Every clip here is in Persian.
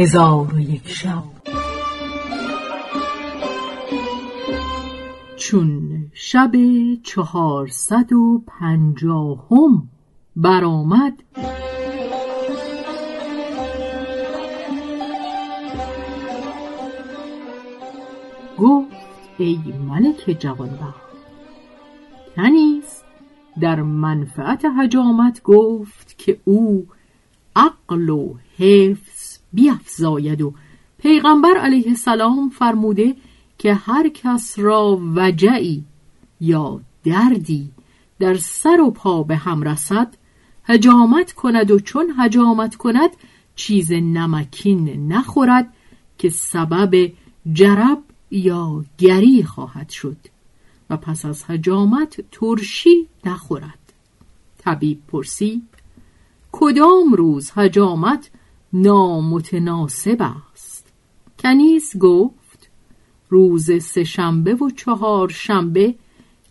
هزار و یک شب. چون شب چهارصد و پنجاهم برآمد گفت ای ملک جوانبخت کنیز در منفعت حجامت گفت که او عقل و حفظ بیافزاید و پیغمبر علیه السلام فرموده که هر کس را وجعی یا دردی در سر و پا به هم رسد هجامت کند و چون هجامت کند چیز نمکین نخورد که سبب جرب یا گری خواهد شد و پس از هجامت ترشی نخورد. طبیب پرسید کدام روز هجامت نامتناسب است. کنیز گفت روز سهشنبه و چهار شنبه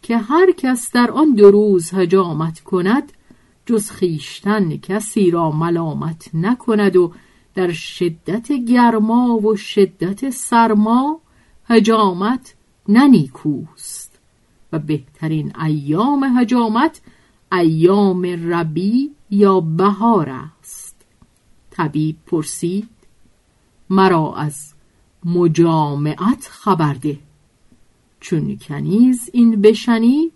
که هر کس در آن دو روز هجامت کند جز خیشتن کسی را ملامت نکند و در شدت گرما و شدت سرما هجامت ننیکوست و بهترین ایام هجامت ایام ربی یا بهار است. طبیب پرسید مرا از مجامعت خبر ده. چون کنیز این بشنید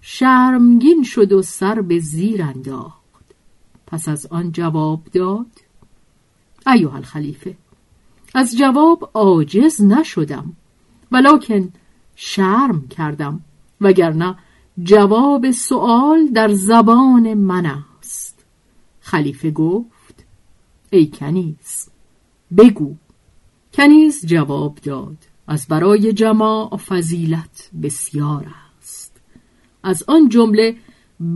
شرمگین شد و سر به زیر انداخت. پس از آن جواب داد ایوه الخلیفه از جواب عاجز نشدم ولکن شرم کردم وگرنه جواب سوال در زبان من است. خلیفه گفت ای کنیز. بگو. کنیز جواب داد. از برای جماع فضیلت بسیار است. از آن جمله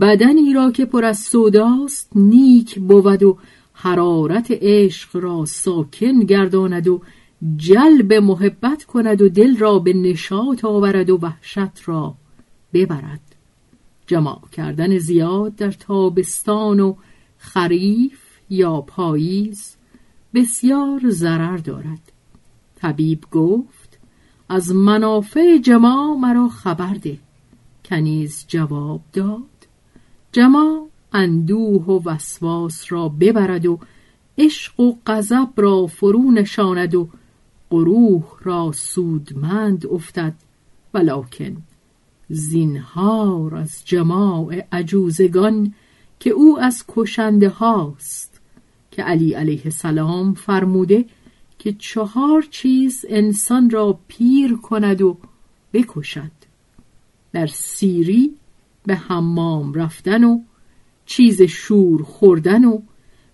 بدنی را که پر از سوداست نیک بود و حرارت عشق را ساکن گرداند و جلب محبت کند و دل را به نشاط آورد و وحشت را ببرد. جماع کردن زیاد در تابستان و خریف یا پاییز بسیار ضرر دارد. طبیب گفت از منافع جماع مرا خبر ده. کنیز جواب داد جماع اندوه و وسواس را ببرد و عشق و غضب را فرو نشاند و قروح را سودمند افتد. ولکن زینهار از جماع عجوزگان که او از کشنده هاست. که علی علیه السلام فرموده که چهار چیز انسان را پیر کند و بکشد. در سیری به حمام رفتن و چیز شور خوردن و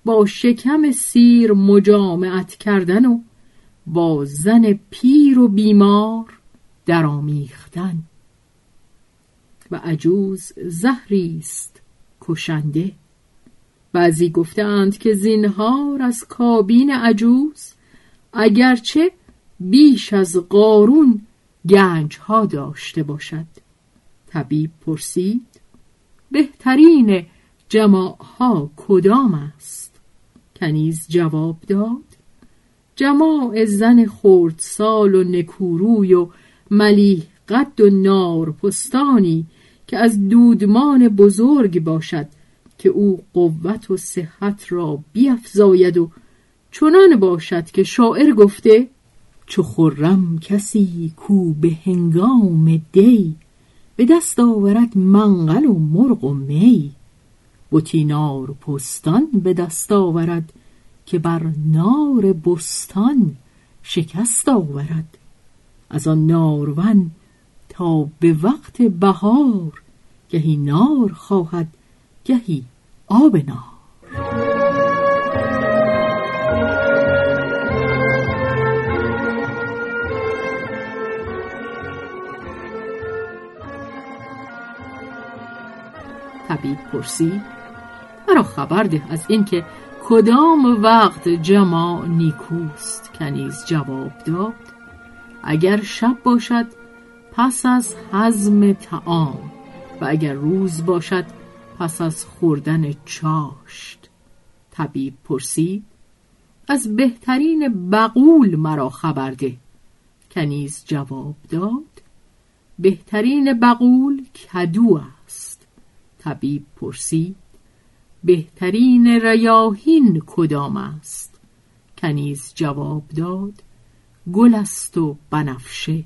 با شکم سیر مجامعت کردن و با زن پیر و بیمار درامیختن و عجوز زهری است کشنده. بعضی گفتند که زینهار از کابین عجوز اگرچه بیش از قارون گنج ها داشته باشد. طبیب پرسید بهترین جماع ها کدام است؟ کنیز جواب داد جماع زن خردسال و نکوروی و ملیح قد و نار پستانی که از دودمان بزرگ باشد که او قوت و صحت را بیافزاید و چنان باشد که شاعر گفته چو خرم کسی کو به هنگام دی به دست آورد منقل و مرغ و می. بتی نار پستان به دست آورد که بر نار بستان شکست آورد. از آن نارون تا به وقت بهار گهی نار خواهد گهی آب نار طبیب پرسید مرا خبر ده از اینکه کدام وقت جماع نیکوست؟ کنیز جواب داد اگر شب باشد پس از حزم تعام و اگر روز باشد پس از خوردن چاشت. طبیب پرسید از بهترین بقول مرا خبر ده. کنیز جواب داد بهترین بقول کدو است. طبیب پرسید بهترین ریاهین کدام است؟ کنیز جواب داد گل است و بنفشه.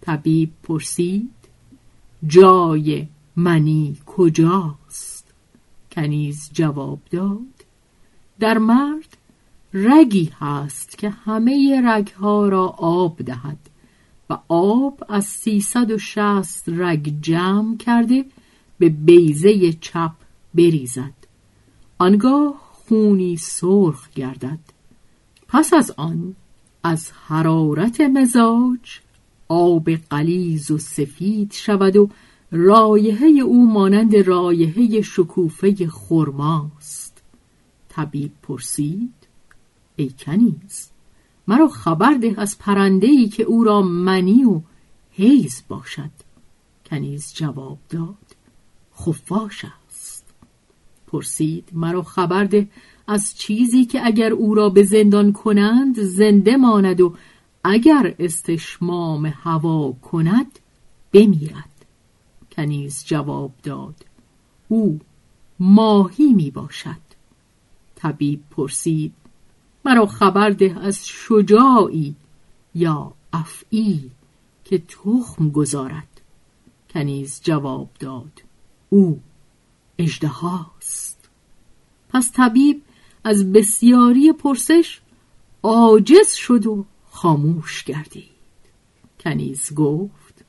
طبیب پرسید جای منی کجاست؟ کنیز جواب داد. در مرد رگی هست که همه رگها را آب دهد و آب از سیصد و شست رگ جمع کرده به بیزه چپ بریزد. آنگاه خونی سرخ گردد. پس از آن از حرارت مزاج آب قلیز و سفید شود و رایحه او مانند رایحه شکوفه خرماست. طبیب پرسید ای کنیز مرا خبر ده از پرندهی که او را منی و حیز باشد. کنیز جواب داد خفاش است. پرسید مرا خبر ده از چیزی که اگر او را به زندان کنند زنده ماند و اگر استشمام هوا کند بمیرد. کنیز جواب داد. او ماهی می باشد. طبیب پرسید مرا خبر ده از شجاعی یا افعی که تخم گذارد؟ کنیز جواب داد او اژدهاست. پس طبیب از بسیاری پرسش عاجز شد و خاموش گردید. کنیز گفت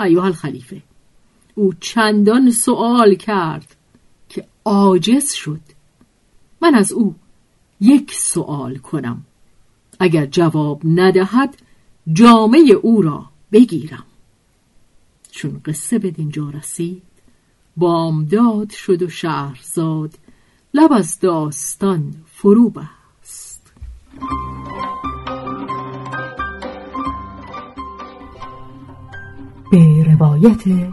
ایوه الخلیفه او چندان سوال کرد که عاجز شد. من از او یک سوال کنم. اگر جواب ندهد جامعه او را بگیرم. چون قصه به دینجا رسید بامداد شد و شهرزاد لب از داستان فرو بست. به روایت